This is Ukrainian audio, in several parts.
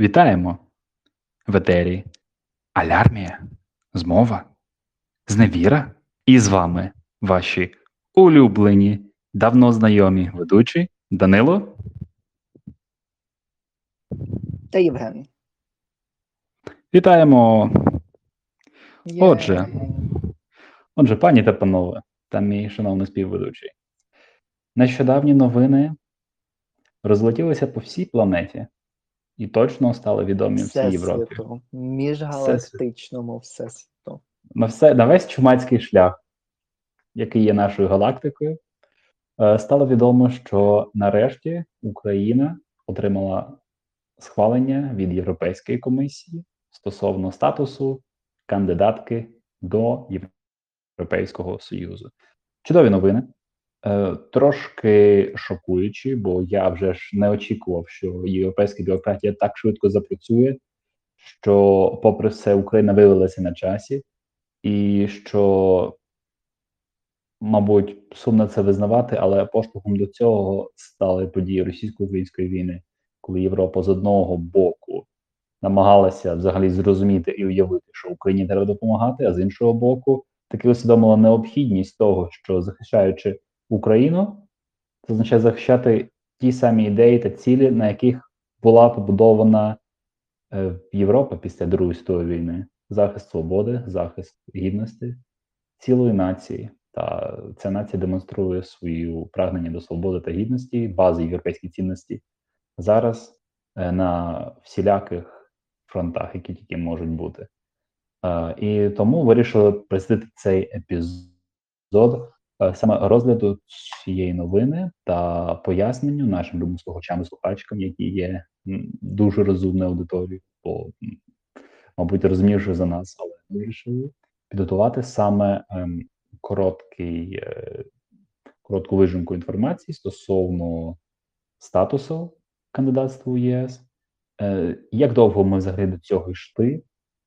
Вітаємо в етері Алярмія, Змова, Зневіра. І з вами ваші улюблені, давно знайомі ведучі Данило. Та Євген. Вітаємо! Є. Отже. Отже, пані та панове, та мій шановний співведучий. Нещодавні новини розлетілися по всій планеті і точно стали відомі всій Європі. Міжгалактичному всесвіту. на все на весь чумацький шлях, який є нашою галактикою, е, стало відомо, що нарешті Україна отримала схвалення від Європейської комісії стосовно статусу кандидатки до Європейського Союзу. Чудові новини. Е, Трошки шокуючі, бо я вже ж не очікував, що європейська бюрократія так швидко запрацює, що, попри все, Україна виявилася на часі, і що, мабуть, сумно це визнавати, але поштовхом до цього стали події російсько-української війни, коли Європа з одного боку намагалася взагалі зрозуміти і уявити, що Україні треба допомагати, а з іншого боку, таки усвідомила необхідність того, що захищаючи Україну, це означає захищати ті самі ідеї та цілі, на яких була побудована е, Європа після Другої світової війни захист свободи, захист гідності цілої нації. Та ця нація демонструє свою прагнення до свободи та гідності, бази європейської цінності зараз е, на всіляких фронтах, які тільки можуть бути. Е, і тому вирішили присвятити цей епізод саме розгляду цієї новини та поясненню нашим любим слухачам і слухачкам, які є дуже розумною аудиторією, бо мабуть, розумніше за нас, але вирішили підготувати саме ем, короткий, е, коротку вижимку інформації стосовно статусу кандидатства у ЄС. Е, як довго ми взагалі до цього йшли,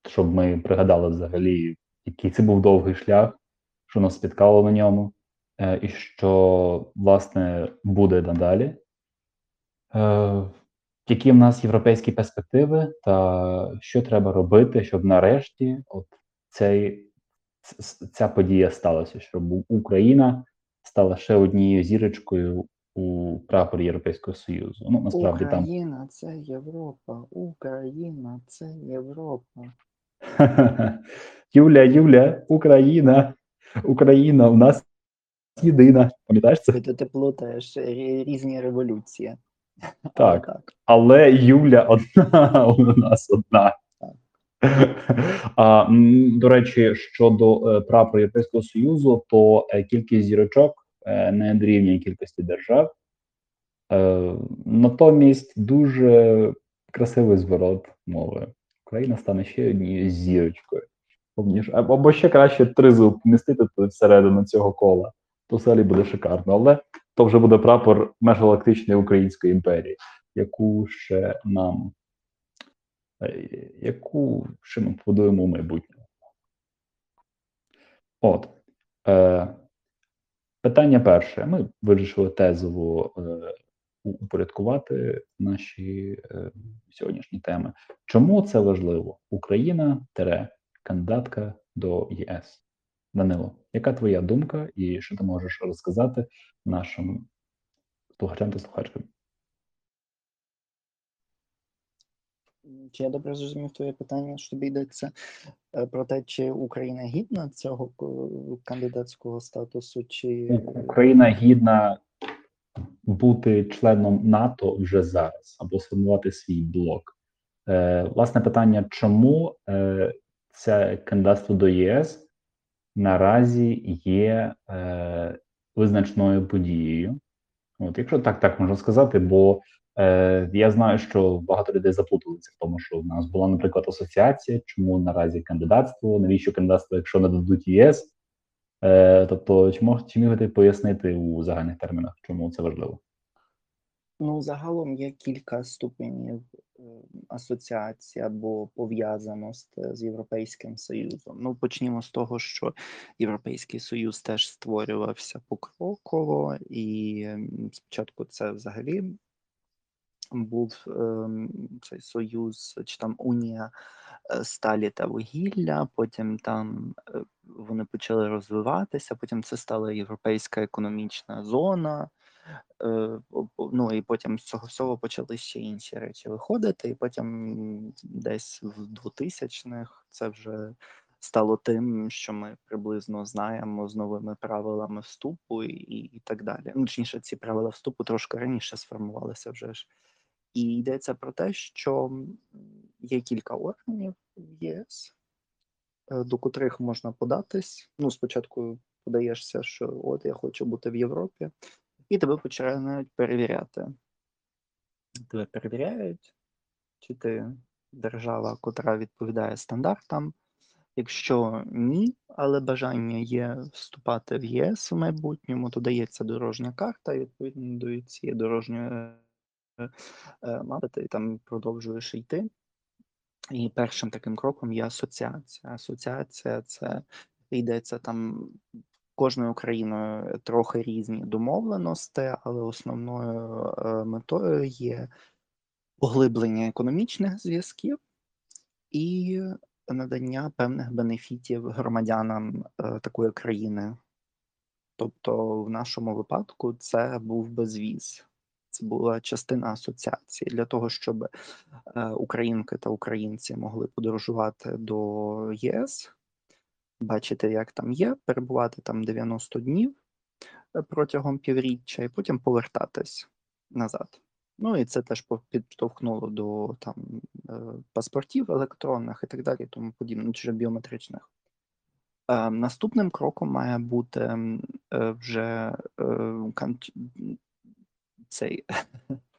щоб ми пригадали взагалі, який це був довгий шлях, що нас спіткало на ньому, е, і що, власне, буде надалі. Е, які в нас європейські перспективи, та що треба робити, щоб нарешті от цей, ця подія сталася, щоб Україна стала ще однією зірочкою у прапорі Європейського Союзу. Ну насправді там Україна це Європа. Україна це Європа. Юля, Юля, Україна, Україна у нас єдина. Пам'ятаєш це? Ти, плутаєш різні революції. Так. Так. Але Юля одна у нас одна. А, до речі, щодо е, прапору Європейського Союзу, то е, кількість зірочок е, не дорівнює кількості держав. Натомість дуже красивий зворот мови. Україна стане ще однією зірочкою. Або ще краще тризуб помістити всередину цього кола. То взагалі буде шикарно. Але то вже буде прапор межгалактичної Української імперії, яку ще нам е, яку ще ми побудуємо в майбутньому. От. Е, питання перше. Ми вирішили тезово е, упорядкувати наші е, сьогоднішні теми. Чому це важливо? Україна тере кандидатка до ЄС. Данило, яка твоя думка і що ти можеш розказати нашим слухачам та слухачкам? Чи я добре зрозумів твоє питання, що тобі йдеться е, про те, чи Україна гідна цього кандидатського статусу, чи Україна гідна бути членом НАТО вже зараз або сформувати свій блок. Е, власне питання, чому е, це кандидатство до ЄС наразі є е, визначною подією? От, якщо так, так можна сказати, бо е, я знаю, що багато людей заплуталися в тому, що в нас була, наприклад, асоціація, чому наразі кандидатство, навіщо кандидатство, якщо не дадуть ЄС? Е, тобто, чи мог чи міг ти пояснити у загальних термінах, чому це важливо? Ну, загалом є кілька ступенів асоціації або пов'язаності з Європейським Союзом. Ну, почнімо з того, що Європейський Союз теж створювався покроково, і спочатку це взагалі був ем, цей союз чи там унія е, сталі та вугілля. Потім там е, вони почали розвиватися. Потім це стала європейська економічна зона. Е, Ну і потім з цього всього почали ще інші речі виходити. І потім десь в 2000-х це вже стало тим, що ми приблизно знаємо з новими правилами вступу і, і так далі. Ну, точніше, ці правила вступу трошки раніше сформувалися вже ж. І йдеться про те, що є кілька органів в ЄС, е, до котрих можна податись. Ну, спочатку подаєшся, що от я хочу бути в Європі, і тебе починають перевіряти. Тебе перевіряють, чи ти держава, котра відповідає стандартам. Якщо ні, але бажання є вступати в ЄС в майбутньому, то дається дорожня карта, і відповідно до цієї дорожньої е, мапи ти там продовжуєш йти. І першим таким кроком є асоціація. Асоціація це йдеться там кожною країною трохи різні домовленості, але основною е, метою є поглиблення економічних зв'язків і надання певних бенефітів громадянам е, такої країни. Тобто, в нашому випадку це був безвіз. Це була частина асоціації для того, щоб е, українки та українці могли подорожувати до ЄС, бачити, як там є, перебувати там 90 днів е, протягом півріччя, і потім повертатись назад. Ну і це теж підштовхнуло до там е, паспортів електронних і так далі, тому подібне, чи біометричних. Е, Наступним кроком має бути вже цей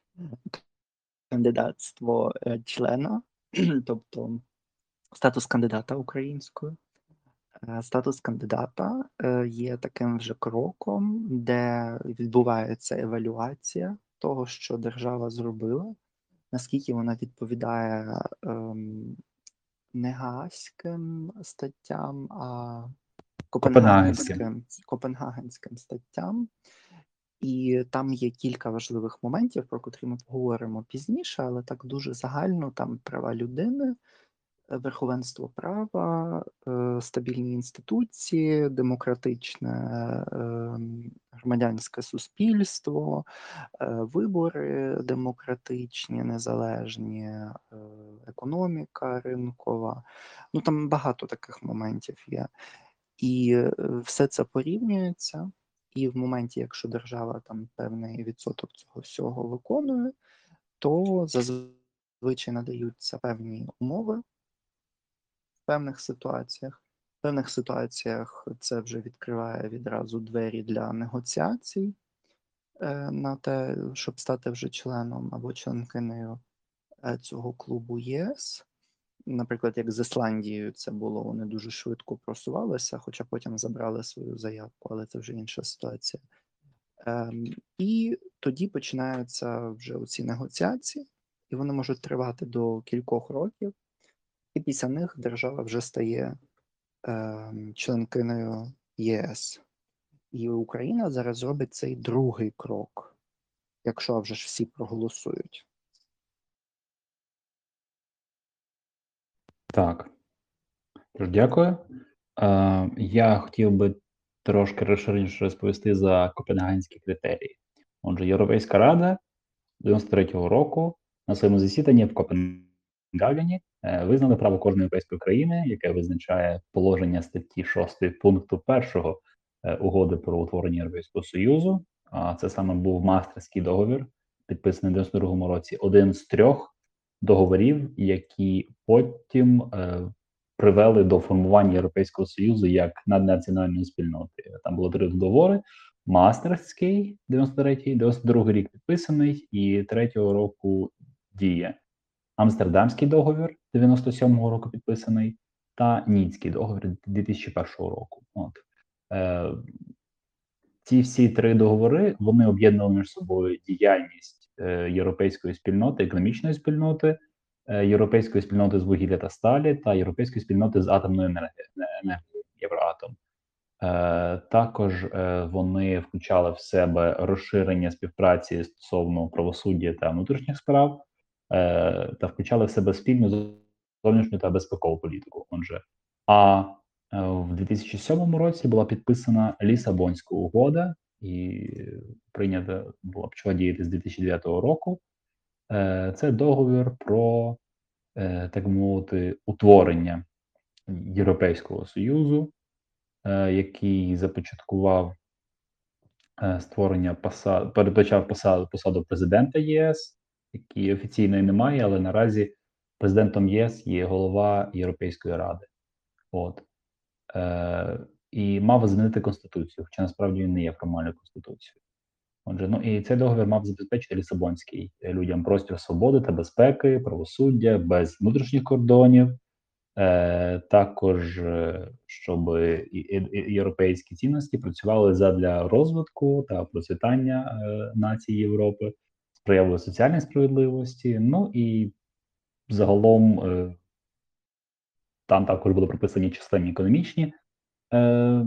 кандидатство члена, тобто статус кандидата українською. Е, Статус кандидата е, є таким вже кроком, де відбувається евалюація того, що держава зробила, наскільки вона відповідає ем, не гаазьким статтям, а Копенгагенським. копенгагенським, статтям. І там є кілька важливих моментів, про котрі ми поговоримо пізніше, але так дуже загально там права людини, верховенство права, е, стабільні інституції, демократичне е, громадянське суспільство, е, вибори демократичні, незалежні, економіка ринкова. Ну там багато таких моментів є. І все це порівнюється. І в моменті, якщо держава там певний відсоток цього всього виконує, то зазвичай надаються певні умови певних ситуаціях. В певних ситуаціях це вже відкриває відразу двері для негоціацій е, на те, щоб стати вже членом або членкинею е, цього клубу ЄС. Наприклад, як з Ісландією це було, вони дуже швидко просувалися, хоча потім забрали свою заявку, але це вже інша ситуація. Ем, і тоді починаються вже оці негоціації, і вони можуть тривати до кількох років, і після них держава вже стає ем, членкиною ЄС. І Україна зараз робить цей другий крок, якщо вже ж всі проголосують. Так. Тож, дякую. Е, я хотів би трошки розширеніше розповісти за копенгагенські критерії. Отже, Європейська Рада 93-го року на своєму засіданні в Копенгагені е, визнали право кожної європейської країни, яке визначає положення статті 6 пункту 1 е, угоди про утворення Європейського Союзу. А це саме був Мастерський договір, підписаний в 92-му році, один з трьох договорів, які потім е, привели до формування Європейського Союзу як наднаціональної спільноти. Там було три договори: Мастерський, 93-й, 92-й рік підписаний, і третього року діє. Амстердамський договір 97-го року підписаний, та Ніцький договір 2001 року. От. Е, ці всі три договори вони об'єднували між собою діяльність е, європейської спільноти, економічної спільноти, е, європейської спільноти з вугілля та сталі та європейської спільноти з атомної енергії, Євроатом. Е, Також е, вони включали в себе розширення співпраці стосовно правосуддя та внутрішніх справ, е, та включали в себе спільну зовнішню та безпекову політику. Отже, а е, в 2007 році була підписана Лісабонська угода, і прийнята була почала діяти з 2009 року. Е, Це договір про е, так мовити утворення Європейського союзу, який започаткував створення посад, передбачав посаду посаду президента ЄС, який офіційної немає, але наразі президентом ЄС є голова Європейської ради. От. Е, І мав змінити Конституцію, хоча насправді він не є формальною конституцією. Отже, ну і цей договір мав забезпечити Лісабонський людям простір свободи та безпеки, правосуддя без внутрішніх кордонів, е, також е, щоб європейські цінності працювали задля розвитку та процвітання е, нації Європи, сприявили соціальній справедливості. Ну і загалом е, там також були прописані численні економічні е,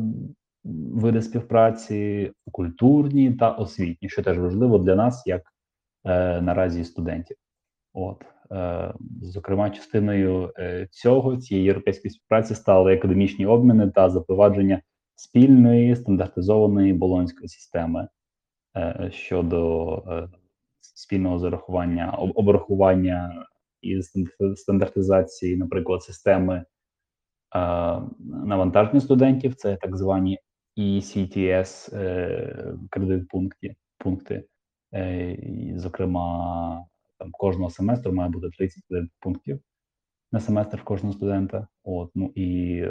види співпраці, культурні та освітні, що теж важливо для нас, як е, наразі студентів. От зокрема, частиною цього цієї європейської співпраці стали академічні обміни та запровадження спільної стандартизованої болонської системи щодо спільного зарахування обрахування і стандартизації, наприклад, системи навантаження студентів, це так звані ECTS е, кредит пункти, пункти. Е, і, зокрема, там кожного семестру має бути 30 пунктів на семестр кожного студента. От, ну і,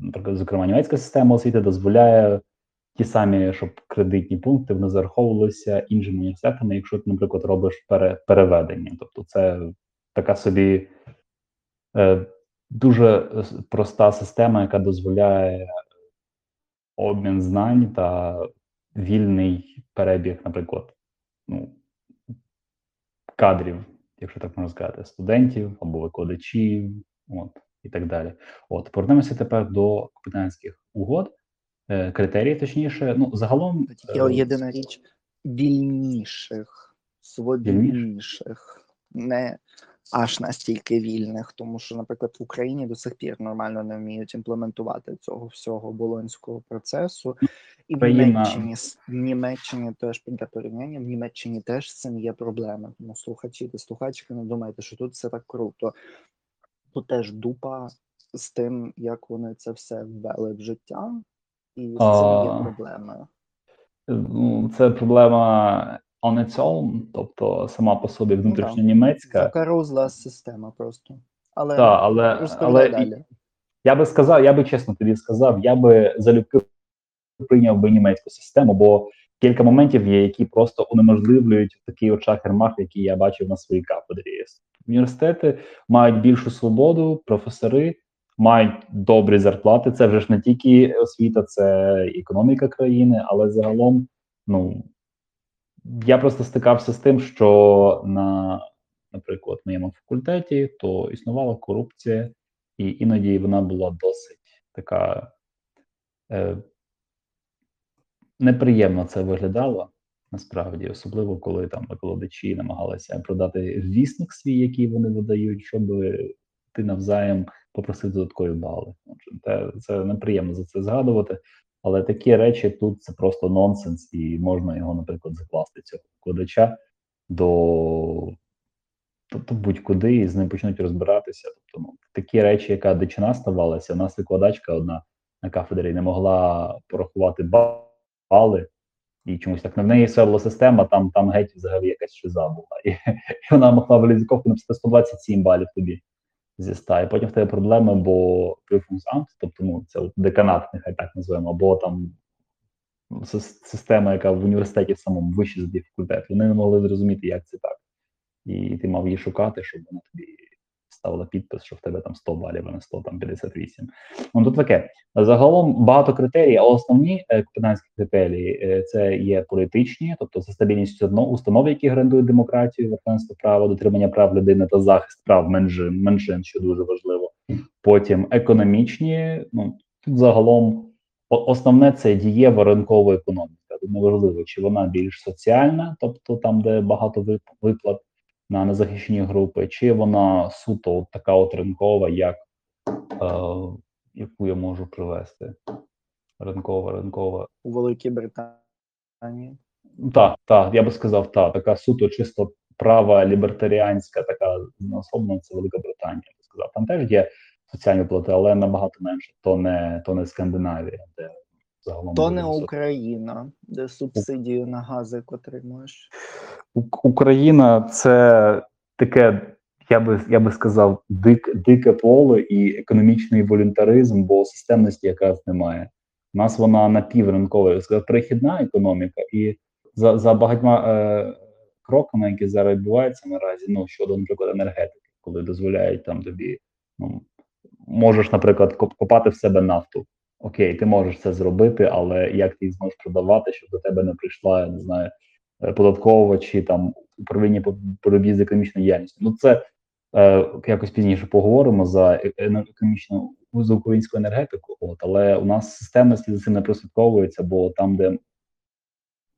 наприклад, зокрема, німецька система освіти дозволяє ті самі, щоб кредитні пункти вони зараховувалися іншими університетами, якщо ти, наприклад, робиш пере, переведення. Тобто, це така собі е, дуже проста система, яка дозволяє обмін знань та вільний перебіг, наприклад, ну, кадрів, якщо так можна сказати, студентів або викладачів, от і так далі. От повернемося тепер до капітанських угод. Е, критерії, точніше, ну загалом є е, єдина річ вільніших, свобільніших, не аж настільки вільних, тому що, наприклад, в Україні до сих пір нормально не вміють імплементувати цього всього болонського процесу, і в Німеччині в Німеччині теж для порівняння в Німеччині теж з цим є проблеми. Тому слухачі та слухачки не думайте, що тут все так круто. Тут теж дупа з тим, як вони це все ввели в життя і цим є проблеми. Ну, це проблема on its own, тобто сама по собі внутрішньонімецька. Закарузла система просто. Але, Та, але, але далі. я би сказав, я би чесно тобі сказав, я би залюбки прийняв би німецьку систему, бо кілька моментів є, які просто унеможливлюють такий от шахермах, який я бачив на своїй кафедрі. Університети мають більшу свободу, професори мають добрі зарплати. Це вже ж не тільки освіта, це економіка країни, але загалом, ну я просто стикався з тим, що на, наприклад, моєму факультеті то існувала корупція, і іноді вона була досить така е, неприємно це виглядало. Насправді, особливо коли там викладачі намагалися продати вісник свій, який вони видають, щоб ти навзаєм попросив додаткові бали. Це, це неприємно за це згадувати, але такі речі тут це просто нонсенс, і можна його, наприклад, закласти цього викладача до тобто будь-куди і з ним почнуть розбиратися. Тобто, ну такі речі, яка дичина ставалася, у нас викладачка одна на кафедрі не могла порахувати бали. І чомусь так на неї все система, там там геть взагалі якась шиза була. І, і вона могла в лізковку написати 127 балів тобі зі ста, і потім в тебе проблеми, бо Prüfungsamt, тобто ну, це деканат, нехай так називаємо, або там система, яка в університеті самому вище за факультет, вони не могли зрозуміти, як це так. І ти мав її шукати, щоб вона тобі ставила підпис, що в тебе там 100 балів, а не 100, там 58. Ну тут таке. Загалом багато критерій, а основні е, критерії е, це є політичні, тобто це стабільність установ, які гарантують демократію, верховенство права, дотримання прав людини та захист прав меншин, меншин, що дуже важливо. Потім економічні, ну тут загалом основне це дієва ринкова економіка. Неважливо, чи вона більш соціальна, тобто там, де багато виплат на незахищені групи, чи вона суто от така от ринкова, як е, яку я можу привести. Ринкова, ринкова. У Великій Британії. Так, так, я би сказав, так, така суто чисто права лібертаріанська, така особливо це Велика Британія. Я би сказав. Там теж є соціальні плати, але набагато менше. То не, то не Скандинавія, де загалом То не. Україна, де субсидію на газик отримуєш. Україна це таке, я би я би сказав, дик, дике поле і економічний волюнтаризм, бо системності якраз немає. У нас вона напівринкова, я сказав, перехідна економіка, і за, за багатьма е, кроками, які зараз відбуваються наразі, ну щодо, наприклад, енергетики, коли дозволяють там тобі, ну можеш, наприклад, коп- копати в себе нафту. Окей, ти можеш це зробити, але як ти її зможеш продавати, щоб до тебе не прийшла, я не знаю, е, податкова чи там управління по боротьбі з економічною діяльністю. Ну це е, якось пізніше поговоримо за е- економічну за українську енергетику. От але у нас системності за цим не прослідковується, бо там, де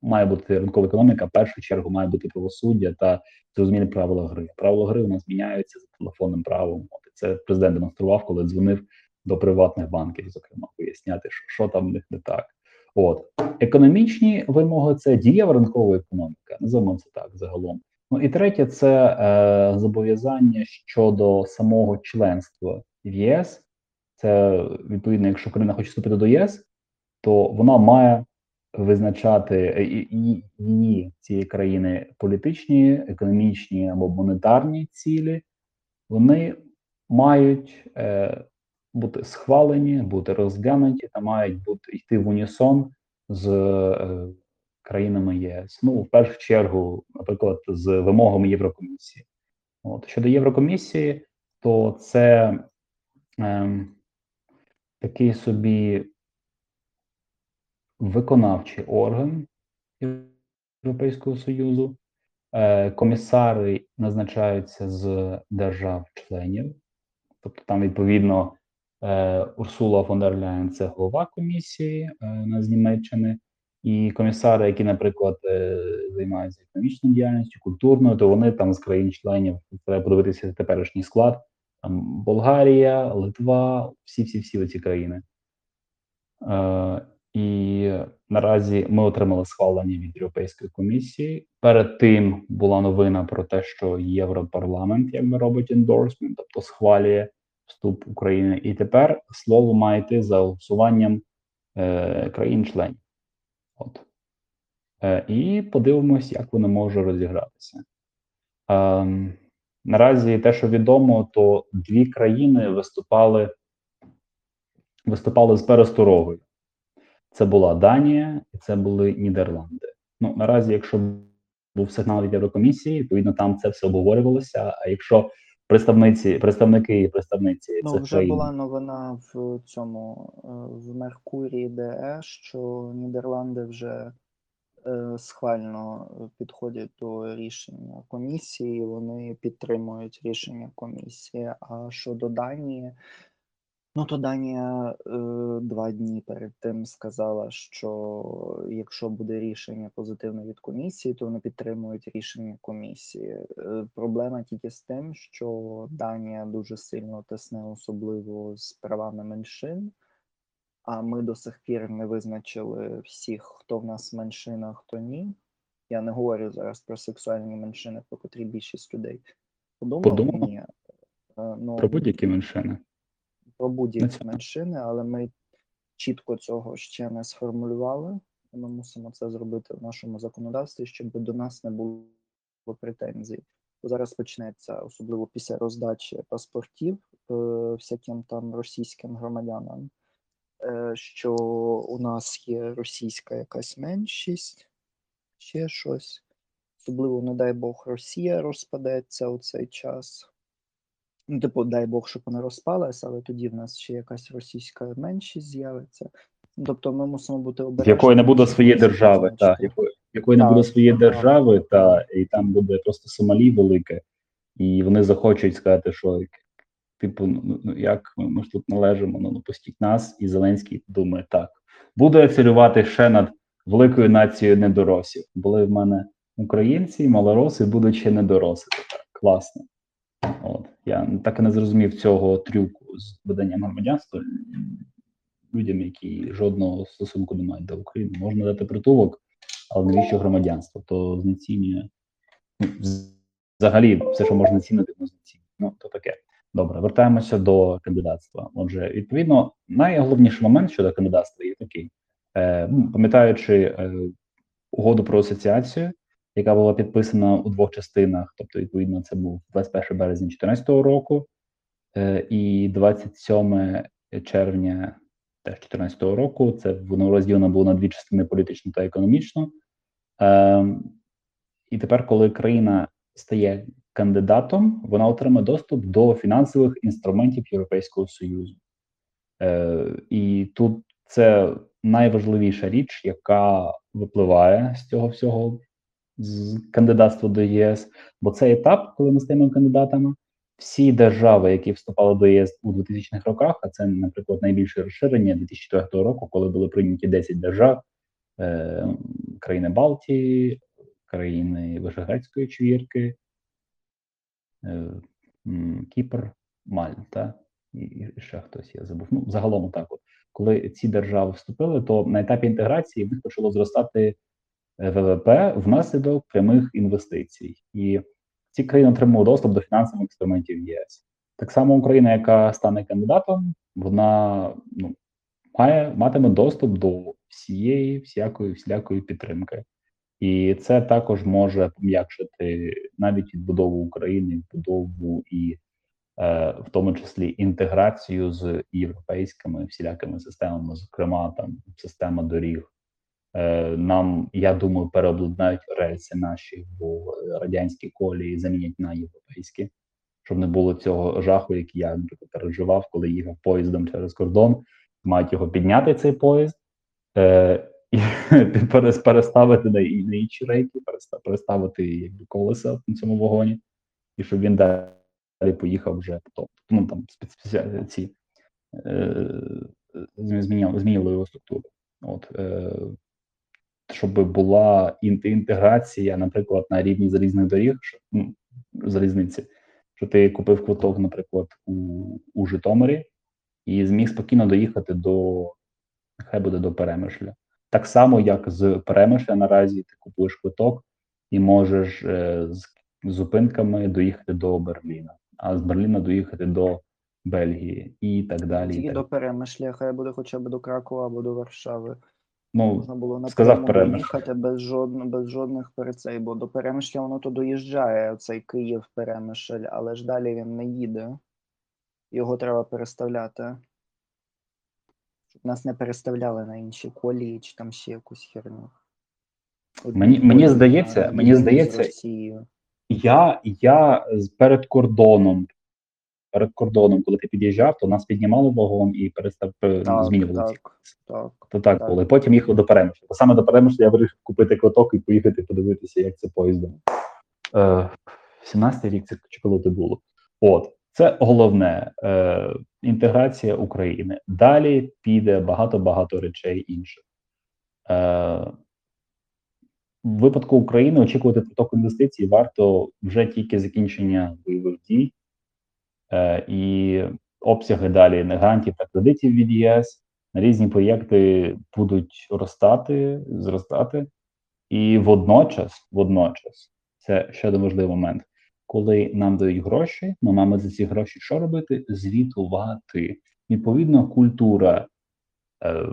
має бути ринкова економіка, в першу чергу має бути правосуддя та зрозумілі правила гри. Правила гри у нас міняються за телефонним правом. Це президент демонстрував, коли дзвонив до приватних банків, зокрема, поясняти, що, що там в них не так. От економічні вимоги це дієва ринкова економіка, називаємо це так загалом. Ну і третє це е, зобов'язання щодо самого членства в ЄС. Це відповідно, якщо Україна хоче вступити до ЄС, то вона має визначати е, її цієї країни політичні, економічні або монетарні цілі. Вони мають е, бути схвалені, бути розглянуті та мають бути йти в унісон з е, країнами ЄС. Ну, в першу чергу, наприклад, з вимогами Єврокомісії. От щодо Єврокомісії, то це ем, такий собі виконавчий орган Європейського Союзу. Е, комісари назначаються з держав-членів, тобто там відповідно е, Урсула фон дер Ляєн – це голова комісії е, з Німеччини, і комісари, які, наприклад, е, займаються економічною діяльністю, культурною, то вони там з країн-членів треба подивитися теперішній склад. Там Болгарія, Литва, всі, всі, всі ці країни. Е, і наразі ми отримали схвалення від Європейської комісії. Перед тим була новина про те, що Європарламент якби робить endorsement, тобто схвалює вступ України. І тепер слово має йти за голосуванням е, країн-членів. От. Е, і подивимось, як воно може розігратися. Ем, наразі те, що відомо, то дві країни виступали, виступали з пересторогою. Це була Данія і це були Нідерланди. Ну наразі, якщо був сигнал від Єврокомісії, відповідно там це все обговорювалося. А якщо представниці, представники і представниці Ну, цих вже країн була новина в цьому е, в Меркурії ДЕ, що Нідерланди вже е, схвально підходять до рішення комісії, вони підтримують рішення комісії. А щодо Данії, ну то Данія е, два дні перед тим сказала, що якщо буде рішення позитивне від комісії, то вони підтримують рішення комісії. Е, Проблема тільки з тим, що Данія дуже сильно тисне, особливо з правами меншин. А ми до сих пір не визначили всіх, хто в нас меншина, хто ні. Я не говорю зараз про сексуальні меншини, про котрі більшість людей. Подумала? Ні. Е, Ну, про будь-які меншини. Про будь-які меншини, але ми чітко цього ще не сформулювали. Ми мусимо це зробити в нашому законодавстві, щоб до нас не було претензій. Зараз почнеться, особливо після роздачі паспортів е, всяким там російським громадянам, е, що у нас є російська якась меншість, ще щось. Особливо, не дай Бог, Росія розпадеться у цей час. Ну, типу, дай Бог, щоб вона розпалась, але тоді в нас ще якась російська меншість з'явиться. Ну, Тобто ми мусимо бути в обережними. якої не буде своєї держави, зазначити. та якої, якої не буде своєї так. держави, та і там буде просто Сомалі велике, і вони захочуть сказати, що типу, ну, ну як ми, ми ж тут належимо, ну, ну пустіть нас, і Зеленський думає, так, Буду ацелювати ще над великою нацією недоросів. Були в мене українці, малороси, будуть ще недороси. Тепер. Класно. От. Я так і не зрозумів цього трюку з виданням громадянства людям, які жодного стосунку не мають до України. Можна дати притулок, але навіщо громадянство? То знецінює ну, взагалі все, що можна цінити, воно знецінює. Ну, то таке. Добре, вертаємося до кандидатства. Отже, відповідно, найголовніший момент щодо кандидатства є такий: е, ну, пам'ятаючи е, угоду про асоціацію, яка була підписана у двох частинах, тобто, відповідно, це був 21 березня 2014 року е, і 27 червня теж 2014 року. Це воно розділено було на дві частини політично та економічно. Е, і тепер, коли країна стає кандидатом, вона отримає доступ до фінансових інструментів Європейського Союзу. Е, і тут це найважливіша річ, яка випливає з цього всього з кандидатства до ЄС. Бо цей етап, коли ми стаємо кандидатами, всі держави, які вступали до ЄС у 2000-х роках, а це, наприклад, найбільше розширення 2004 року, коли були прийняті 10 держав, е, країни Балтії, країни Вишеградської чвірки, е, Кіпр, Мальта і, і ще хтось я забув. Ну, загалом так, от коли ці держави вступили, то на етапі інтеграції в них почало зростати ВВП внаслідок прямих інвестицій, і ці країни отримали доступ до фінансових інструментів ЄС. Так само Україна, яка стане кандидатом, вона ну має матиме доступ до всієї всякої всілякої підтримки. І це також може пом'якшити навіть відбудову України, відбудову і е, в тому числі інтеграцію з європейськими всілякими системами, зокрема там система доріг. Е, нам, я думаю, переобладнають рельси наші, бо радянські колії замінять на європейські, щоб не було цього жаху, який я переживав, коли їхав поїздом через кордон. Мають його підняти цей поїзд. Е, і переставити на, інші рейки, переста- переставити якби, колеса на цьому вагоні, і щоб він далі поїхав вже. Ну там ці е, змі- змінили його структуру. От, е, щоб була інт- інтеграція, наприклад, на рівні залізних доріг, ну, залізниці, що ти купив квиток, наприклад, у, у Житомирі і зміг спокійно доїхати до, хай буде до Перемишля. Так само, як з Перемишля наразі ти купуєш квиток і можеш е, з зупинками доїхати до Берліна, а з Берліна доїхати до Бельгії і так далі. і Тільки так до Перемишля, хай буде хоча б до Кракова або до Варшави. Ну, Можна було сказав напряму Перемишль. без жодних, без жодних перецей, бо до Перемишля воно то доїжджає, цей Київ Перемишль, але ж далі він не їде. Його треба переставляти. Щоб нас не переставляли на інші колії чи там ще якусь херню. Мені- мені здається- мені здається, Я, я перед кордоном, перед кордоном, коли ти під'їжджав, то нас піднімали вагон і перестав е, Так, змінювали. так, так. То так, так. було. І потім їхав до Перемишля. Бо саме до Перемишля я вирішив купити квиток і поїхати подивитися, як це поїздом. Е, 17-й рік це чи коли це було. От, це головне е, інтеграція України. Далі піде багато-багато речей інших. Е, в випадку України очікувати приток інвестицій варто вже тільки закінчення бойових дій і обсяги далі грантів та кредитів від ЄС на різні проєкти будуть ростати, зростати. І водночас, водночас, це ще один важливий момент. Коли нам дають гроші, ми маємо за ці гроші що робити? Звітувати. Відповідно, культура е,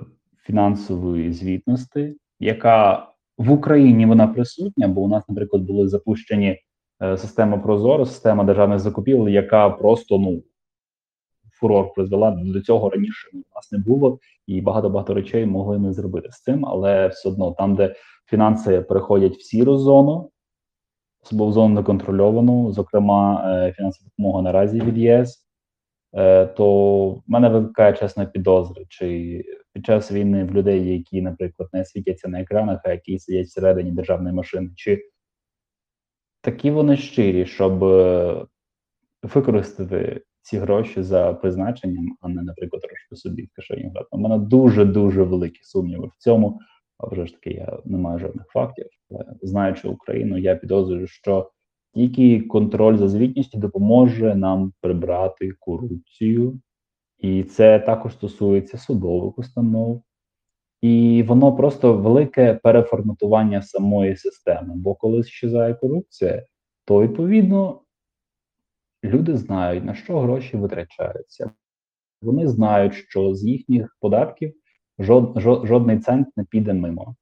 фінансової звітності, яка в Україні вона присутня, бо у нас, наприклад, були запущені е, система Прозоро, система державних закупівель, яка просто ну фурор призвела до цього раніше у нас не було, і багато багато речей могли ми зробити з цим, але все одно там, де фінанси переходять в сіру зону, особливо в зону неконтрольовану, зокрема е, фінансова допомога наразі від ЄС. е, То в мене викликає чесна підозра, чи під час війни в людей, які, наприклад, не світяться на екранах, а які сидять всередині державної машини, чи такі вони щирі, щоб е, використати ці гроші за призначенням, а не, наприклад, трошки собі в кишені грати. У мене дуже дуже великі сумніви в цьому. А вже ж таки, я не маю жодних фактів. Але знаючи Україну, я підозрюю, що тільки контроль за звітністю допоможе нам прибрати корупцію, і це також стосується судових установ. І воно просто велике переформатування самої системи. Бо коли щезає корупція, то відповідно люди знають, на що гроші витрачаються. Вони знають, що з їхніх податків жод, жод, жодний цент не піде мимо.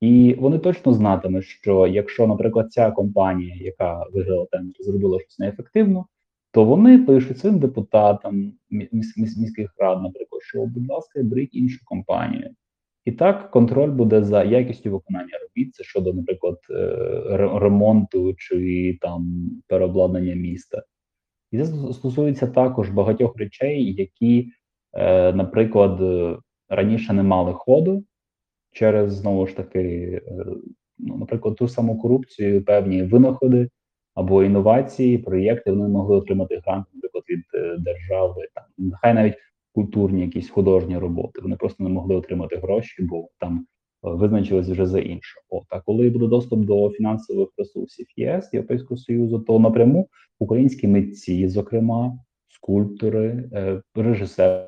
І вони точно знатимуть, що якщо, наприклад, ця компанія, яка виграла тендер, зробила щось неефективно, то вони пишуть своїм депутатам міс, міс, міських рад, наприклад, що, будь ласка, беріть іншу компанію. І так контроль буде за якістю виконання робіт, це щодо, наприклад, е, ремонту чи там переобладнання міста. І це стосується також багатьох речей, які, е, наприклад, раніше не мали ходу через знову ж таки, е, ну, наприклад, ту саму корупцію, певні винаходи або інновації, проєкти вони могли отримати грант, наприклад, від е, держави, там нехай навіть культурні якісь художні роботи. Вони просто не могли отримати гроші, бо там е, визначились вже за інше. От а коли буде доступ до фінансових ресурсів ЄС Європейського союзу, то напряму українські митці, зокрема скульптори, режисери,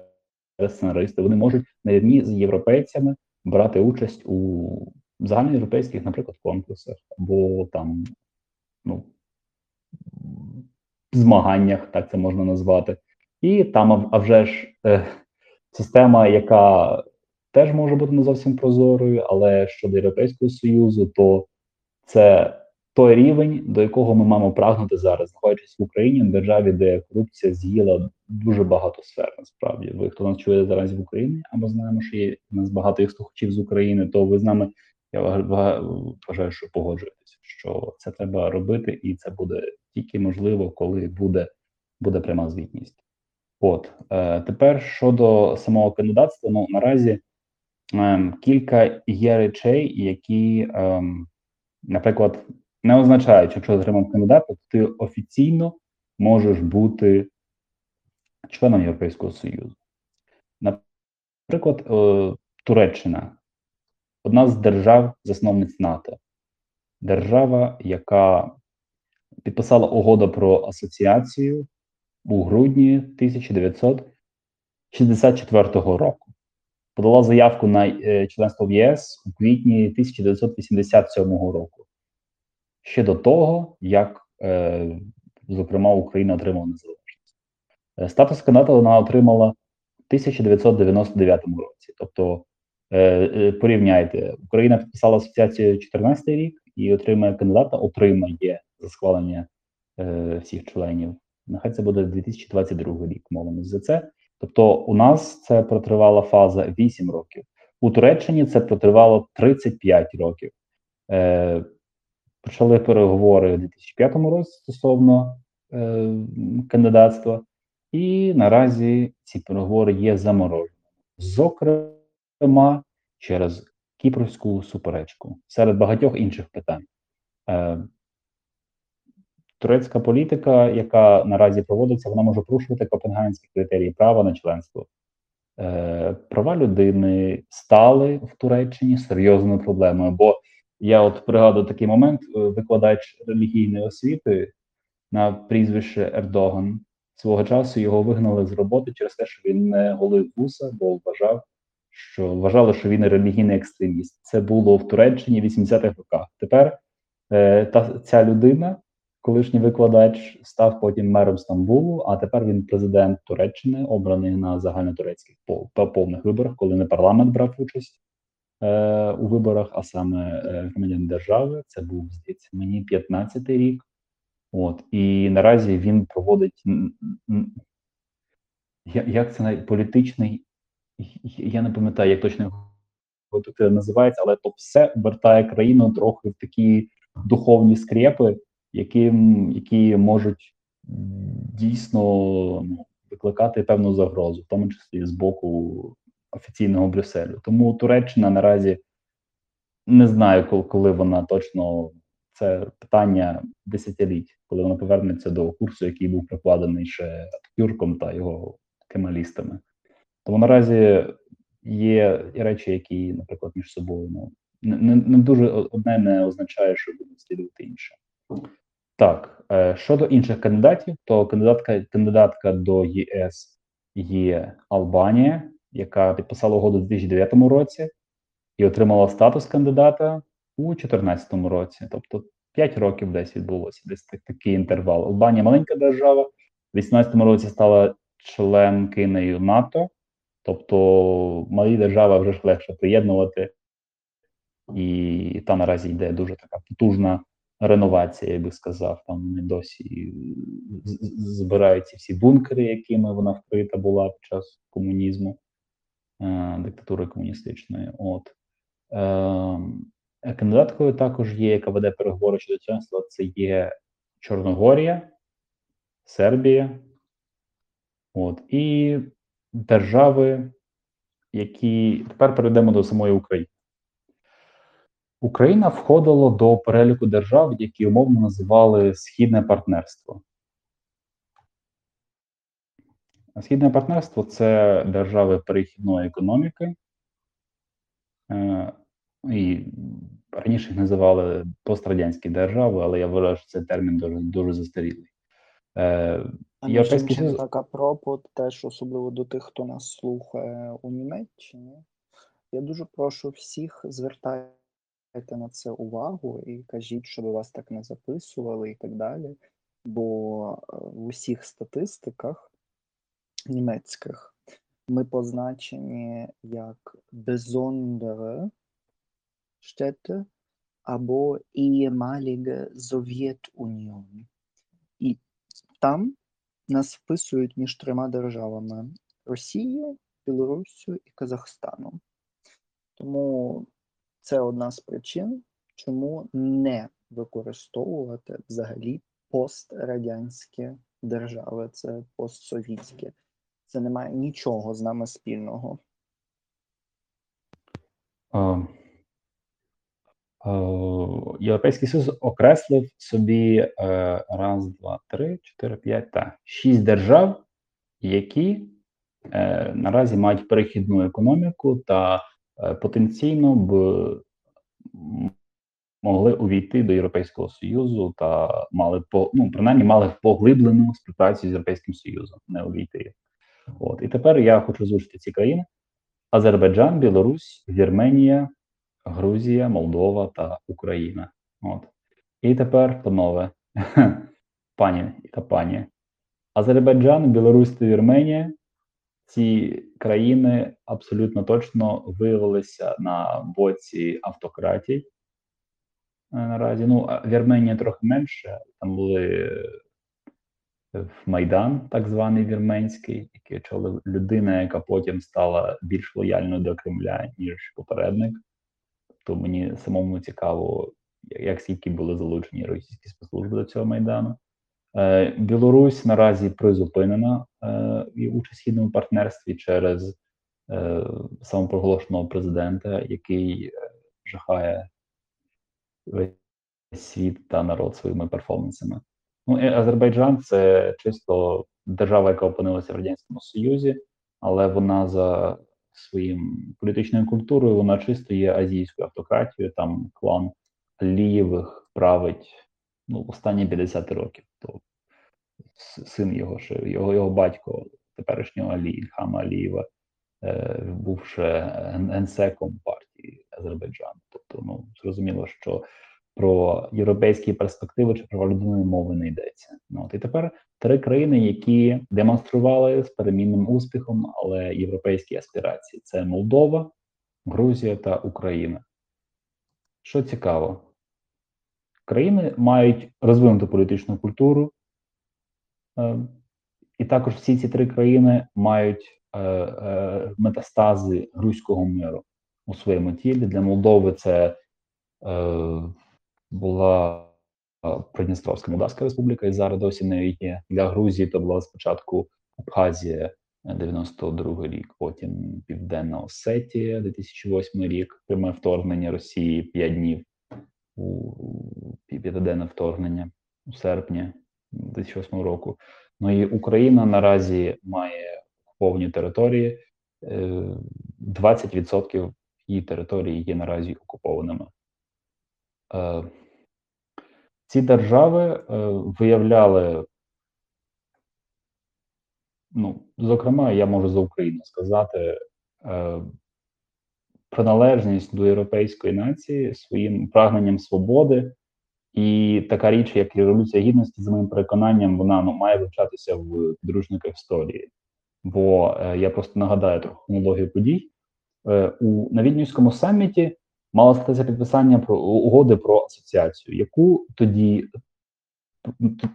сценаристи, вони можуть на рівні з європейцями брати участь у загальноєвропейських, наприклад, конкурсах або там ну, змаганнях, так це можна назвати. І там, а вже ж е, система, яка теж може бути не зовсім прозорою, але щодо Європейського Союзу, то це той рівень, до якого ми маємо прагнути зараз, знаходячись в Україні, в державі, де корупція з'їла дуже багато сфер. Насправді, ви хто нас чує зараз в Україні, або знаємо, що є у нас багато їх слухачів з України, то ви з нами я вважаю, що погоджуєтеся, що це треба робити, і це буде тільки можливо, коли буде буде пряма звітність. От е, тепер щодо самого кандидатства, ну наразі е, кілька є речей, які, е, наприклад, не означає, що якщо отримав кандидата, то ти офіційно можеш бути членом Європейського Союзу. Наприклад, е, Туреччина одна з держав-засновниць НАТО, держава, яка підписала угоду про асоціацію у грудні 1964 року. Подала заявку на е, членство в ЄС у квітні 1987 року ще до того, як, е, зокрема, Україна отримала незалежність. Е, статус кандидата вона отримала в 1999 році. Тобто, порівняйте, Україна підписала асоціацію 14 рік і отримає кандидата, отримає за схвалення всіх членів. Нехай це буде 2022 рік, молимось за це. Тобто, у нас це протривала фаза 8 років. У Туреччині це протривало 35 років почали переговори у 2005 році стосовно е, кандидатства, і наразі ці переговори є заморожені. Зокрема, через кіпрську суперечку серед багатьох інших питань. Е, Турецька політика, яка наразі проводиться, вона може порушувати копенгагенські критерії права на членство. Е, Права людини стали в Туреччині серйозною проблемою, бо я от пригадую такий момент: е, викладач релігійної освіти на прізвище Ердоган. Свого часу його вигнали з роботи через те, що він не голив вуса, бо вважав, що вважали, що він релігійний екстреміст. Це було в Туреччині в 80-х роках. Тепер е, та ця людина, колишній викладач, став потім мером Стамбулу, а тепер він президент Туреччини, обраний на загальнотурецьких повних виборах, коли не парламент брав участь. Е, у виборах, а саме е, громадян держави. Це був здається мені 15-й рік. От і наразі він проводить як це політичний, я не пам'ятаю, як точно його називається, але то все обертає країну трохи в такі духовні скрепи, які які можуть дійсно ну, викликати певну загрозу, в тому числі з боку офіційного Брюсселю. Тому Туреччина наразі не знаю, коли вона точно це питання десятиліть, коли вона повернеться до курсу, який був прикладений ще Ататюрком та його кемалістами. Тому наразі є і речі, які, наприклад, між собою ну, не, не дуже одне не означає, що буде слідувати інше. Так, е, щодо інших кандидатів, то кандидатка кандидатка до ЄС є Албанія, яка підписала угоду у 2009 році і отримала статус кандидата у 2014 році. Тобто 5 років десь відбулося, десь так, такий інтервал. Албанія маленька держава, в 2018 році стала членкинею НАТО, тобто малі держави вже ж легше приєднувати, і там наразі йде дуже така потужна реновація, я би сказав. Там вони досі збирають ці всі бункери, якими вона вкрита була під час комунізму, е, диктатури комуністичної. От. Е, кандидаткою також є, яка веде переговори щодо членства, це є Чорногорія, Сербія. От, І держави, які тепер перейдемо до самої України. Україна входила до переліку держав, які умовно називали Східне партнерство. Східне партнерство це держави перехідної економіки. Е, і раніше їх називали пострадянські держави, але я вважаю, що цей термін дуже дуже застарілий. Е, Європейський Союз... така пропот теж особливо до тих, хто нас слухає у Німеччині. Я дуже прошу всіх звертайте на це увагу і кажіть, щоб вас так не записували і так далі. Бо е, в усіх статистиках німецьких ми позначені як besondere Städte або ehemalige Sowjetunion. І там нас вписують між трьома державами Росією, Білоруссю і Казахстаном. Тому це одна з причин, чому не використовувати взагалі пострадянські держави, це постсовітські. Це не має нічого з нами спільного. А, Європейський Союз окреслив собі е, раз, два, три, чотири, п'ять та шість держав, які е, наразі мають перехідну економіку та потенційно б могли увійти до Європейського Союзу та мали по ну принаймні мали поглиблену співпрацю з Європейським Союзом, не увійти. От і тепер я хочу озвучити ці країни: Азербайджан, Білорусь, Вірменія, Грузія, Молдова та Україна. От. І тепер, панове, пані та пані, Азербайджан, Білорусь та Вірменія. Ці країни абсолютно точно виявилися на боці автократій. Е, наразі, ну, Вірменія трохи менше. Там були в Майдан, так званий вірменський, який очолив людина, яка потім стала більш лояльною до Кремля, ніж попередник то мені самому цікаво, як скільки були залучені російські спецслужби до цього майдану. Е, Білорусь наразі призупинена е, участь східному партнерстві через е, самопроголошеного президента, який жахає весь світ та народ своїми перформансами. Ну і Азербайджан це чисто держава, яка опинилася в радянському союзі, але вона за своїм політичною культурою, вона чисто є азійською автократією. Там клан Алієвих править ну, останні 50 років. То син його його його батько теперішнього Алі Ільхама Алієва е, був ще генсеком партії Азербайджану. Тобто, ну зрозуміло, що про європейські перспективи чи про людинної мови не йдеться. Ну от і тепер три країни, які демонстрували з перемінним успіхом, але європейські аспірації: це Молдова, Грузія та Україна. Що цікаво, країни мають розвинуту політичну культуру, е, і також всі ці три країни мають е, е, метастази руського миру у своєму тілі. Для Молдови це була Придністровська Молдавська Республіка, і зараз досі не є. Для Грузії то була спочатку Абхазія 92 рік, потім Південна Осетія, 2008 рік, пряме вторгнення Росії 5 днів. У п'ятиденне вторгнення у серпні 2008 року. Ну і Україна наразі має повні території. е, 20% її території є наразі окупованими. Е, Ці держави е, виявляли, ну, зокрема, я можу за Україну сказати, е, приналежність до європейської нації своїм прагненням свободи. І така річ, як Революція Гідності, за моїм переконанням, вона ну, має вивчатися в підручниках історії. Бо е, я просто нагадаю трохи хронологію подій. Е, у на Віднівському саміті мало статися підписання про угоди про асоціацію, яку тоді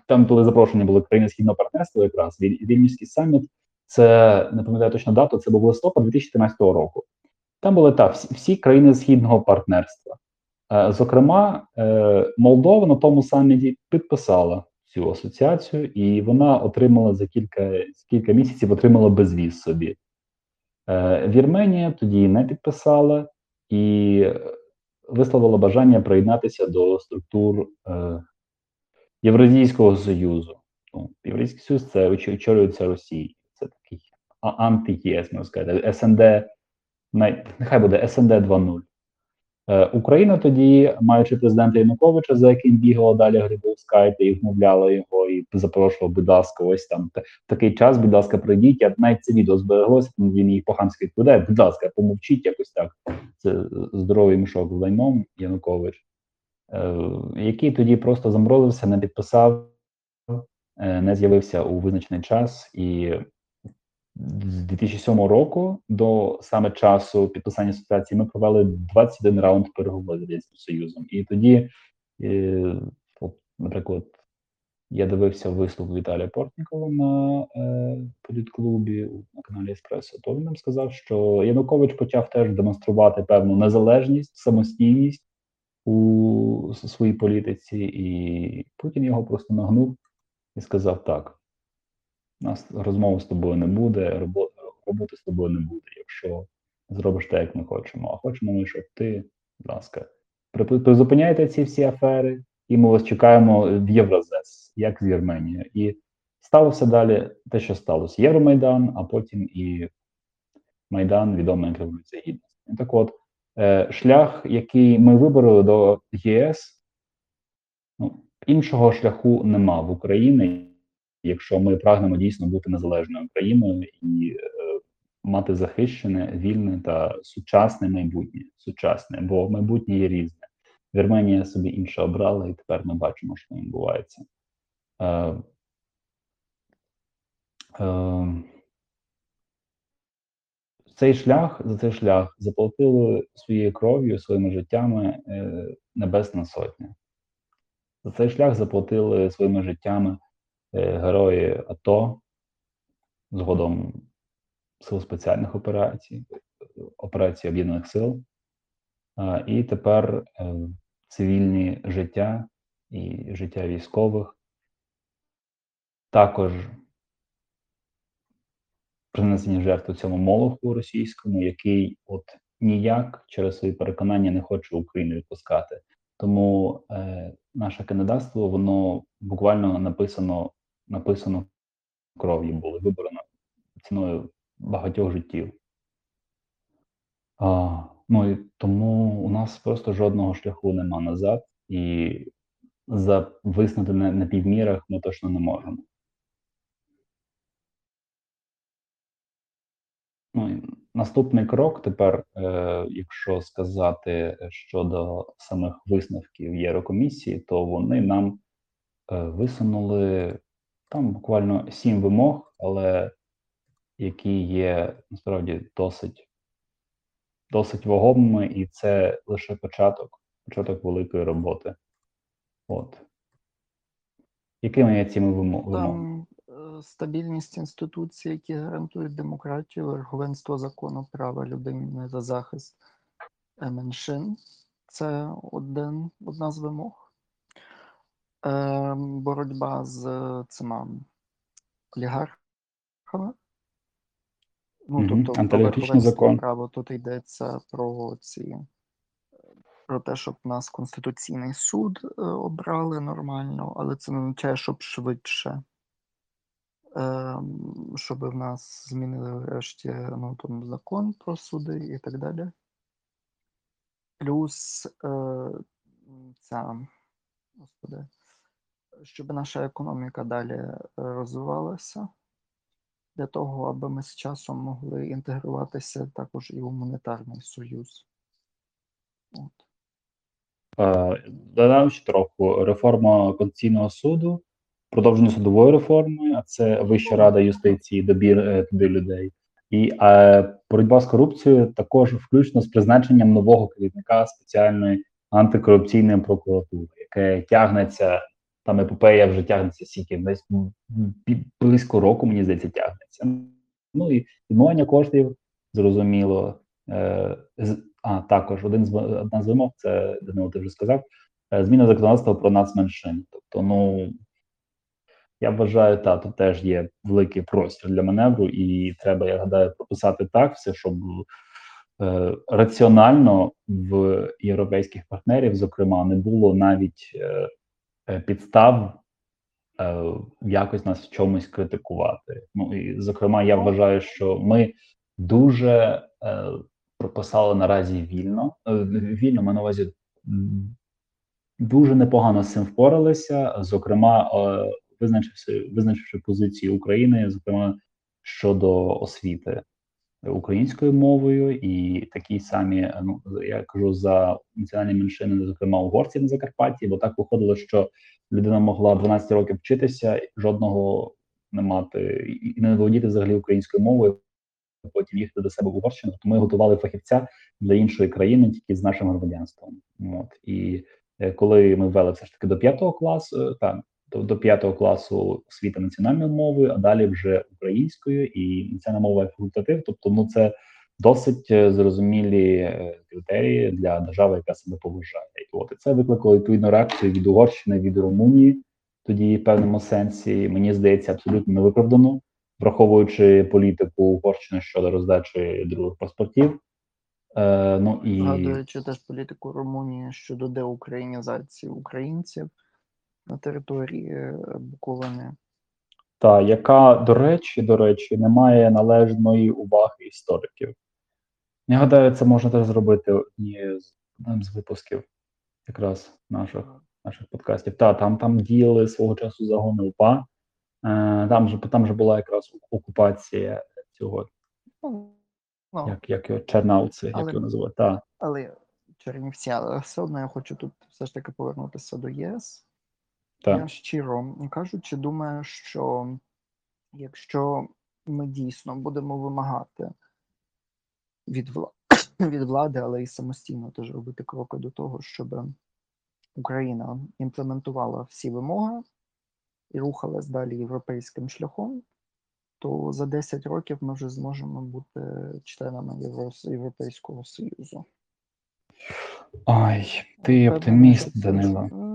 там були запрошені були країни східного партнерства, якраз Віль- Вільнюський саміт. Це не пам'ятаю точно дату. Це був листопад 2014 року. Там були так всі, всі країни східного партнерства. Е, Зокрема, е, Молдова на тому саміті підписала цю асоціацію, і вона отримала за кілька, кілька місяців отримала безвіз собі. Е, Вірменія тоді не підписала і висловила бажання приєднатися до структур е, Євразійського Союзу. Ну, Євразійський Союз це оч- очолюється Росією. Це такий анти-ЄС, можна сказати, СНД, нехай буде СНД 2.0. Е, Україна тоді, маючи президента Януковича, за яким бігала далі Грибовська, і вмовляла його, і запрошував, будь ласка, ось там та- такий час, будь ласка, прийдіть. Я навіть це відео збереглося, він їй поганськи відповідає. Будь ласка, помовчіть якось так. Це здоровий мішок з лайном Янукович, е, який тоді просто заморозився, не підписав, е, не з'явився у визначений час і з 2007 року до саме часу підписання асоціації ми провели 21 раунд переговорів з Радянським Союзом. І тоді, е, от, наприклад, я дивився виступ Віталія Портнікова на е, політклубі на каналі Еспресо, то він нам сказав, що Янукович почав теж демонструвати певну незалежність, самостійність у своїй політиці, і Путін його просто нагнув і сказав так. У нас розмови з тобою не буде, робо- роботи з тобою не буде, якщо зробиш те, як ми хочемо. А хочемо ми, щоб ти, будь ласка, призупиняйте ці всі афери, і ми вас чекаємо в Євразес, як з Вірменією. І сталося далі те, що сталося. Євромайдан, а потім і Майдан, відомий як Революція Гідності. Так от, е, шлях, який ми вибрали до ЄС, ну, іншого шляху нема в Україні, якщо ми прагнемо дійсно бути незалежною країною і е, мати захищене, вільне та сучасне майбутнє. Сучасне, бо майбутнє є різне. Вірменія собі інше обрала, і тепер ми бачимо, що відбувається. Е, е, цей шлях, за цей шлях заплатили своєю кров'ю, своїми життями е, Небесна Сотня. За цей шлях заплатили своїми життями герої АТО, згодом Сил спеціальних операцій, операції Об'єднаних Сил, і тепер е, цивільні життя і життя військових також принесені жертви цьому молоху російському, який от ніяк через свої переконання не хоче Україну відпускати. Тому е, наше кандидатство, воно буквально написано, написано кров'ю було вибрано ціною багатьох життів. А, ну і тому у нас просто жодного шляху нема назад, і зависнути на, на півмірах ми точно не можемо. Ну, і наступний крок тепер, е, якщо сказати щодо самих висновків Єврокомісії, то вони нам е, висунули там буквально сім вимог, але які є насправді досить, досить вагомими, і це лише початок, початок великої роботи. От. Якими є ці вимо- вимоги? Там е, стабільність інституцій, які гарантують демократію, верховенство закону, права людини та захист е, меншин. Це один, одна з вимог. Е, боротьба з е, цими олігархами. Ну, тобто Антиолігархічний закон. права тут йдеться про ці про те, щоб нас Конституційний суд е, обрали нормально, але це не означає, щоб швидше. Ем, щоб в нас змінили врешті ну, там, закон про суди і так далі. Плюс е, ця, господи, щоб наша економіка далі е, розвивалася, для того, аби ми з часом могли інтегруватися також і у монетарний союз. От. Е, Додам ще трохи реформа Конституційного суду, продовження судової реформи, а це Вища рада юстиції, добір е, туди людей. І е, боротьба з корупцією також включно з призначенням нового керівника спеціальної антикорупційної прокуратури, яке тягнеться, там епопея вже тягнеться скільки, десь близько року, мені здається, тягнеться. Ну і відмовлення коштів, зрозуміло. Е, а також один з одна з вимог, це Данило, ти вже сказав, е, зміна законодавства про нацменшин. Тобто, ну я вважаю, та тут теж є великий простір для маневру, і треба, я гадаю, прописати так все, щоб е, раціонально в європейських партнерів, зокрема, не було навіть е, підстав е, якось нас в чомусь критикувати. Ну і зокрема, я вважаю, що ми дуже е, прописали наразі вільно. Е, вільно маю на увазі дуже непогано з цим впоралися. Зокрема, е, визначивши, визначивши позиції України, зокрема щодо освіти українською мовою, і такі самі, ну я кажу за національні меншини, зокрема угорці на Закарпатті, бо так виходило, що людина могла 12 років вчитися, жодного не мати і не володіти взагалі українською мовою. Потім їхати до себе в Угорщину, то ми готували фахівця для іншої країни тільки з нашим громадянством. От і е, коли ми ввели все ж таки до п'ятого класу, е, так до, до п'ятого класу освіта національною мовою, а далі вже українською і національна мова факультатив. Тобто, ну це досить е, зрозумілі е, критерії для держави, яка себе поважає. От і це викликало відповідну реакцію від Угорщини, від Румунії. Тоді в певному сенсі мені здається абсолютно невиправдано, враховуючи політику Угорщини щодо роздачі других паспортів. Е, ну і Згадуючи теж політику Румунії щодо деукраїнізації українців на території е, Буковини. та яка, до речі, до речі, не має належної уваги істориків. Я гадаю, це можна теж зробити однією з одним з випусків якраз наших наших подкастів. Та там там діяли свого часу загони УПА. Е, там же там же була якраз окупація цього, Ну, ну, як, як його Чернавці, як його називають. Та, але Чернівці, але все одно я хочу тут все ж таки повернутися до ЄС. Та. Я щиро кажучи, думаю, що якщо ми дійсно будемо вимагати від, вла... від влади, але і самостійно теж робити кроки до того, щоб Україна імплементувала всі вимоги і рухалась далі європейським шляхом, то за 10 років ми вже зможемо бути членами Євро- Європейського Союзу. Ой, ти оптиміст, Данило.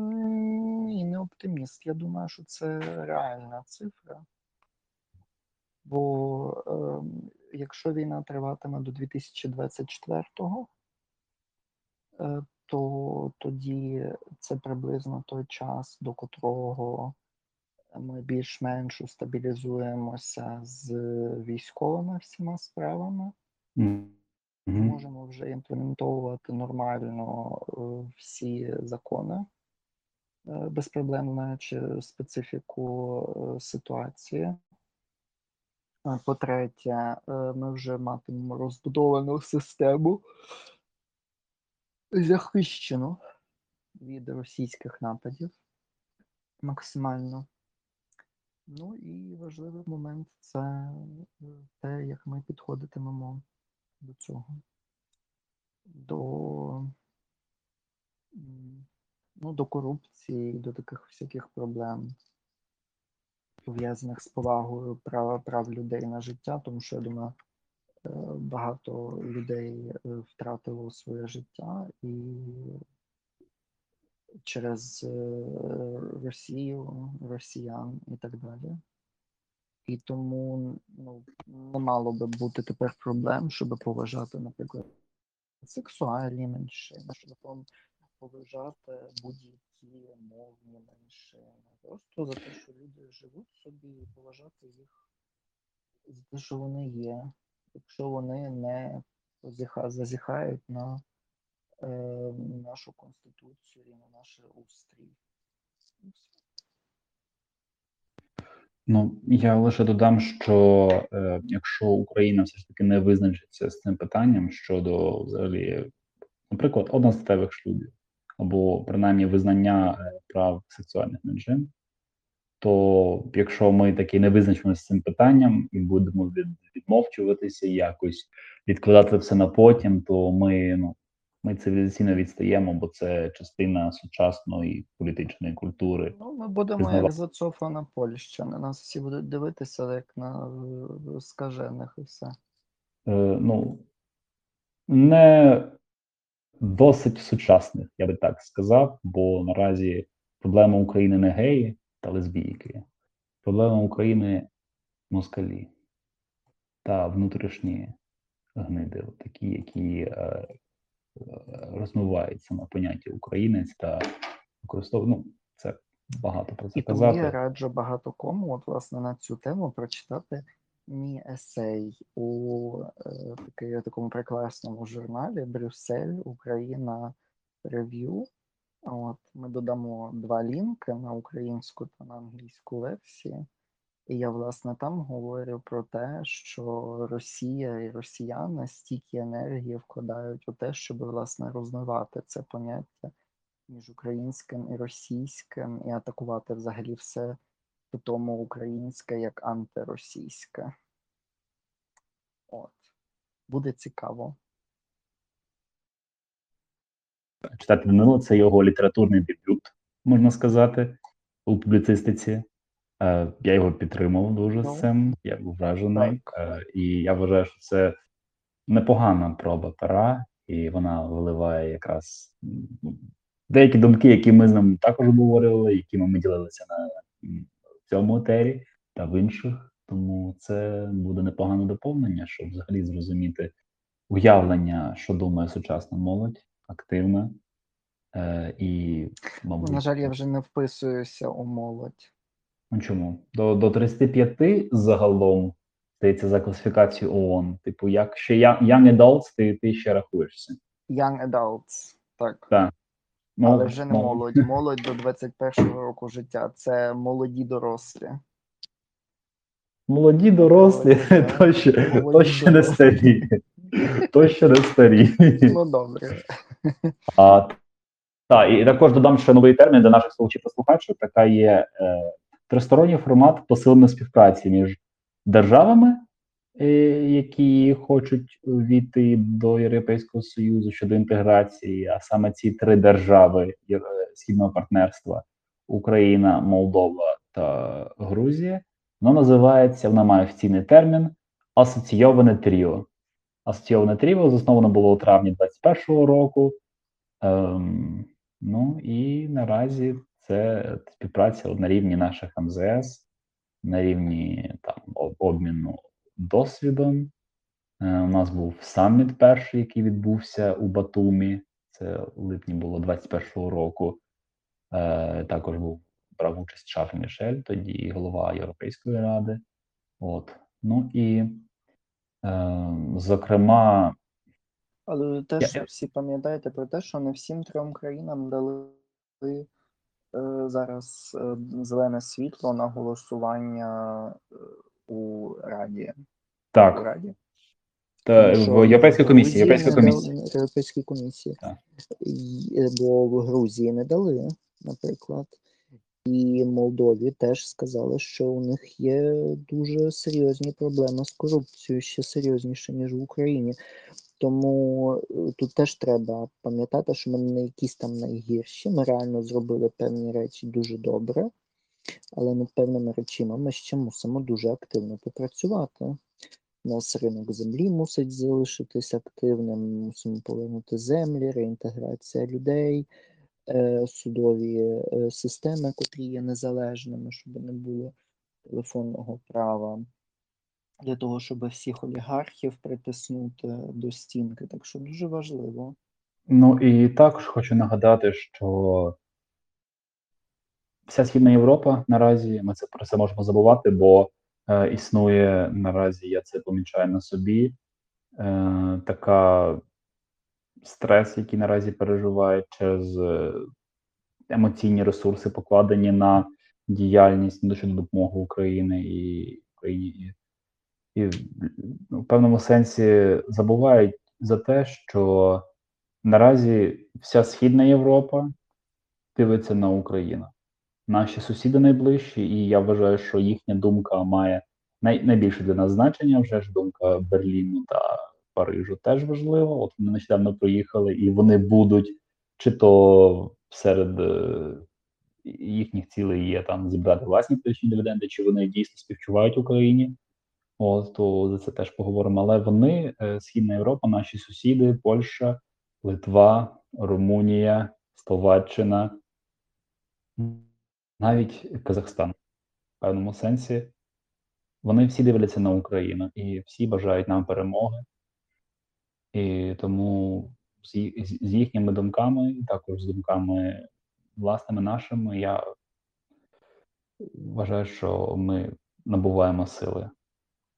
Оптиміст. Я думаю, що це реальна цифра. Бо ем, якщо війна триватиме до 2024-го, е, то тоді це приблизно той час, до котрого ми більш-менш стабілізуємося з військовими всіма справами М, мгм. зможемо вже імплементовувати нормально е, всі закони, е, без проблем знаючи специфіку е, ситуації. По-третє, е, ми вже матимемо розбудовану систему, захищену від російських нападів максимально. Ну і важливий момент це е, те, як ми підходитимемо до цього. До, ну, до корупції, до таких всяких проблем, пов'язаних з повагою прав, прав людей на життя, тому що я думаю, е, багато людей е, втратило своє життя і через е, Росію, росіян і так далі. І тому ну, не мало би бути тепер проблем, щоб поважати, наприклад, сексуальні меншини, щоб поважати будь-які мовні меншини. Просто за те, що люди живуть собі і поважати їх за те, що вони є. Якщо вони не зазіхають на е, нашу конституцію і на наш устрій. Ну, я лише додам, що е, якщо Україна все ж таки не визначиться з цим питанням щодо взагалі, наприклад, одностатевих шлюбів, або принаймні визнання е, прав сексуальних меншин, то якщо ми таки не визначимося з цим питанням і будемо від, відмовчуватися якось відкладати все на потім, то ми ну ми цивілізаційно відстаємо, бо це частина сучасної політичної культури. Ну, ми будемо Признава- як зацофана Польща. На нас всі будуть дивитися як на е, скажених і все. Е, ну не досить сучасних, я би так сказав, бо наразі проблема України не геї та лесбійки, проблема України москалі та внутрішні гниди, такі, які е, е, розмиваються на понятті українець та використовують. Ну, це багато про це І тому я раджу багато кому, от, власне, на цю тему прочитати мій есей у е, такий, такому прекрасному журналі Брюссель, Україна Рев'ю. От, ми додамо два лінки на українську та на англійську версії. І я, власне, там говорю про те, що Росія і росіяни стільки енергії вкладають у те, щоб власне розмивати це поняття між українським і російським, і атакувати взагалі все тому українське як антиросійське. От. Буде цікаво. читати Данило це його літературний дебют, можна сказати, у публіцистиці. Е, я його підтримав дуже Ну, з цим. Я був вражений. так. Е, і я вважаю, що це непогана проба пера, і вона виливає якраз деякі думки, які ми з ним також обговорювали, якими ми ділилися на цьому етері та в інших. Тому це буде непогане доповнення, щоб взагалі зрозуміти уявлення, що думає сучасна молодь, активна. Е, і, мабуть, на жаль, я вже не вписуюся у молодь. Ну чому? До, до 35 загалом здається за класифікацією ООН. Типу, як ще young adults, ти, ти ще рахуєшся. Young adults. Так. Так. Ну, Але вже не молодь. Молодь до 21-го року життя. Це молоді дорослі. Молоді, дорослі, Молоді, то ще, то молоді ще не старі. То ще не старі. Ну добре. А, та, і також додам ще новий термін для наших слухачів та слухачів. Така є е, тристоронній формат посиленої співпраці між державами, які хочуть війти до Європейського Союзу щодо інтеграції, а саме ці три держави е, східного партнерства Україна, Молдова та Грузія. Воно називається, вона має офіційний термін асоційоване тріо. Асоційоване тріо засновано було у травні 2021 року. Ем, ну і наразі це співпраця на рівні наших МЗС, на рівні там обміну досвідом. Е, у нас був саміт перший, який відбувся у Батумі. Це у липні було 21-го року. Е, також був брав участь Шарль Мішель, тоді голова Європейської ради. От. Ну і е, зокрема, Але теж Я- я- всі пам'ятаєте про те, що не всім трьом країнам дали е, зараз е, зелене світло на голосування у Раді. У так, Раді. та, в Європейській комісії, Європейській комісії. Так. Е, Бо в Грузії не дали, наприклад. І Молдові теж сказали, що у них є дуже серйозні проблеми з корупцією, ще серйозніше, ніж в Україні. Тому е, тут теж треба пам'ятати, що ми не якісь там найгірші. Ми реально зробили певні речі дуже добре, але над певними речами ми ще мусимо дуже активно попрацювати. У нас ринок землі мусить залишитись активним, мусимо повернути землі, реінтеграція людей, е, судові е, системи, котрі є незалежними, щоб не було телефонного права. для того, щоб всіх олігархів притиснути до стінки. Так що дуже важливо. Ну і також хочу нагадати, що вся Східна Європа наразі ми це про це можемо забувати, бо е, існує наразі, я це помічаю на собі, е, така стрес, який наразі переживають через е, емоційні ресурси, покладені на діяльність на щодо допомоги України і Україні. І, і ну, в певному сенсі забувають за те, що наразі вся Східна Європа дивиться на Україну. Наші сусіди найближчі, і я вважаю, що їхня думка має най, найбільше для нас значення. Вже ж думка Берліну та Парижу теж важлива. От вони нещодавно приїхали, і вони будуть чи то серед е, їхніх цілей є там зібрати власні політичні дивіденди, чи вони дійсно співчувають Україні. От то за це теж поговоримо. Але вони, е, Східна Європа, наші сусіди, Польща, Литва, Румунія, Словаччина, навіть Казахстан в певному сенсі. Вони всі дивляться на Україну і всі бажають нам перемоги. І тому з, їхніми думками, також з думками власними нашими, я вважаю, що ми набуваємо сили,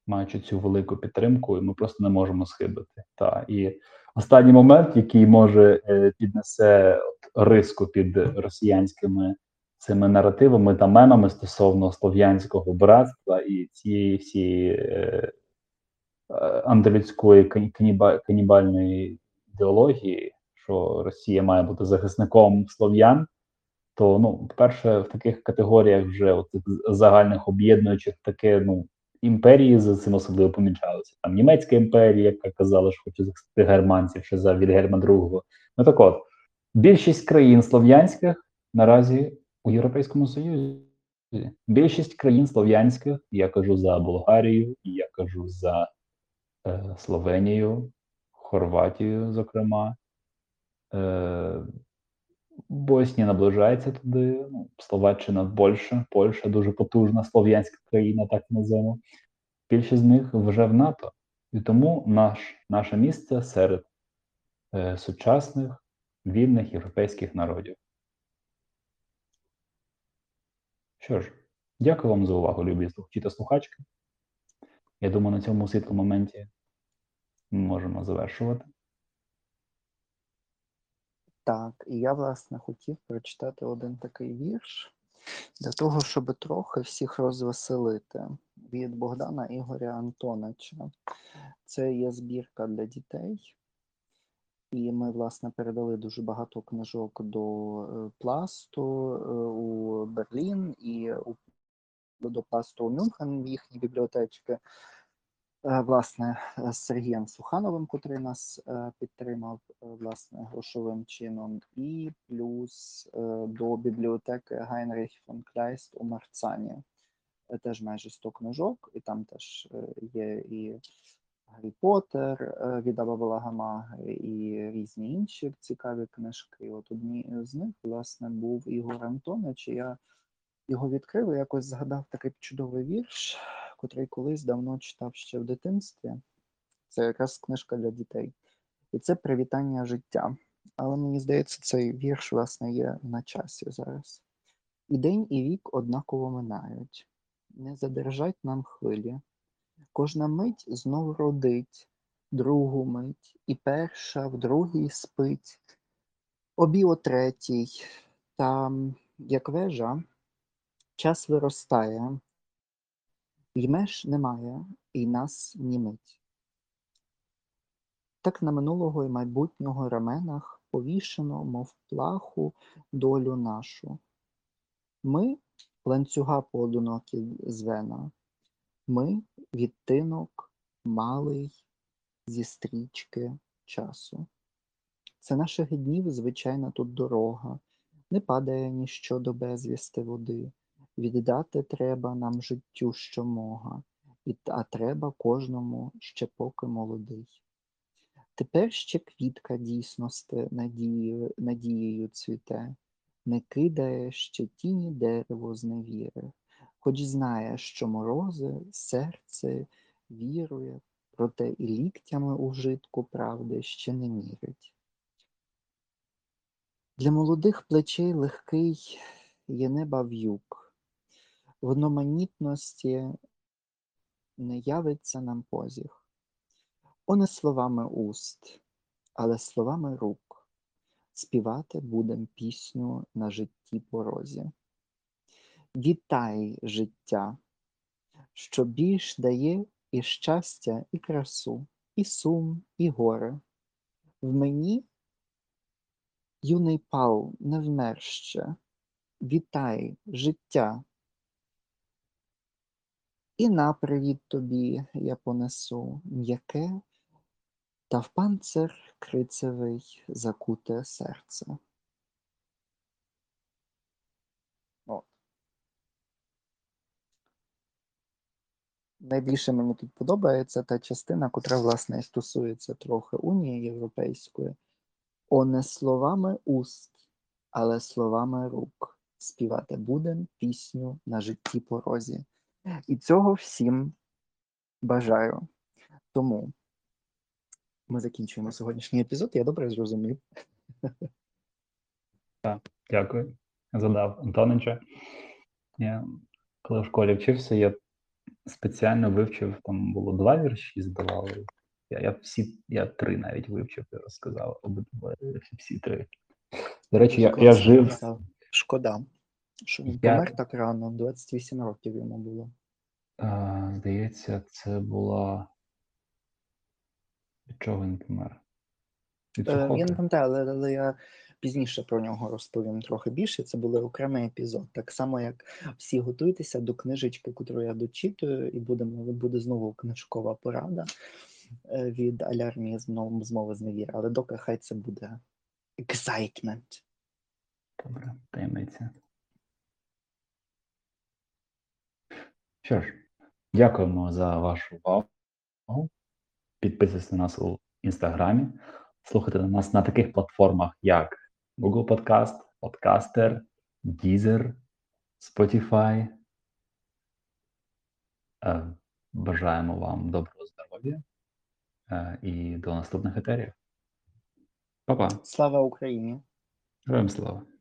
маючи цю велику підтримку, і ми просто не можемо схибити. Та і останній момент, який може е, піднесе риску під росіянськими цими наративами та мемами стосовно слов'янського братства і цієї всієї е, е, каніба- канібальної ідеології, що Росія має бути захисником слов'ян, то ну, по-перше, в таких категоріях вже от загальних об'єднуючих таке, ну, імперії за цим особливо помічалися. Там німецька імперія, яка казала, що хоче захистити германців ще за Вільгельма II. Ну так от, більшість країн слов'янських наразі у Європейському Союзі. Більшість країн слов'янських, я кажу за Болгарію, я кажу за е, Словенію, Хорватію, зокрема. Е, Боснія наближається туди, ну, Словаччина, Польща, Польща дуже потужна слов'янська країна, так називаємо. Більшість з них вже в НАТО. І тому наш, наше місце серед е, сучасних вільних європейських народів. Що ж, дякую вам за увагу, любі слухачі та слухачки. Я думаю, на цьому світлому моменті ми можемо завершувати. Так, і я, власне, хотів прочитати один такий вірш для того, щоб трохи всіх розвеселити від Богдана Ігоря Антоновича. Це є збірка для дітей. І ми, власне, передали дуже багато книжок до е, пласту е, у Берлін і до пласту у Мюнхен в їхні бібліотечки. Е, Власне, з Сергієм Сухановим, котрий нас підтримав власне грошовим чином, і плюс до бібліотеки Гайнріх фон Кляйст у Марцані. Теж майже 100 книжок, і там теж є і Гаррі Поттер е, від Абабала Гамаги, і різні інші цікаві книжки. От одні з них, власне, був Ігор Антонович. Я його відкрив і якось згадав такий чудовий вірш, котрий колись давно читав ще в дитинстві. Це якраз книжка для дітей. І це привітання життя. Але мені здається, цей вірш, власне, є на часі зараз. І день, і вік однаково минають, не задержать нам хвилі. Кожна мить знов родить, другу мить, і перша в другій спить, обі о третій. Та, як вежа, час виростає, і меж немає, і нас німить. Так на минулого і майбутнього раменах повішено, мов плаху, долю нашу. Ми ланцюга поодинокі звена, ми відтинок малий зі стрічки часу. Це наших днів звичайна тут дорога, не падає ніщо до безвісти води. Віддати треба нам життю щомога, а треба кожному ще поки молодий. Тепер ще квітка дійсності надією, надією цвіте, не кидає ще тіні дерево з невіри, хоч знає, що морози серце вірує, проте і ліктями у житку правди ще не мірить. Для молодих плечей легкий є неба в'юк, в одноманітності не явиться нам позіх. О, словами уст, але словами рук, співати будем пісню на житті порозі. Вітай, життя, що більш дає і щастя, і красу, і сум, і горе. В мені юний пал не вмер ще. Вітай, життя. І на привіт тобі я понесу м'яке, та в панцир крицевий закуте серце. Найбільше мені тут подобається та частина, котра, власне, стосується трохи Унії Європейської. О, не словами уст, але словами рук. Співати будем пісню на житті порозі. І цього всім бажаю. Тому ми закінчуємо сьогоднішній епізод. Я добре зрозумів. Дякую. Задав Антонича. Я коли в школі вчився, я спеціально вивчив, там було два вірші, здавали. Я, я всі, я три навіть вивчив і розказав обидва всі три. До речі, я, я жив. Шкода, що він Я- помер так рано, 28 років йому було. А, здається, це була. Від чого він помер? Від Е, Я не пам'ятаю, але, але я пізніше про нього розповім трохи більше. Це буде окремий епізод. Так само, як всі готуйтеся до книжечки, яку я дочитую, і будемо, буде знову книжкова порада е, від алярмії знову змови з невіри. Але доки хай це буде excitement. Добре, таємниця. Що ж, дякуємо за вашу увагу. Підписуйтесь на нас у інстаграмі. Слухайте нас на таких платформах, як Google Podcast, Podcaster, Deezer, Spotify. Е, Бажаємо вам доброго здоров'я е, і до наступних етерів. Па-па. Слава Україні! Героям слава!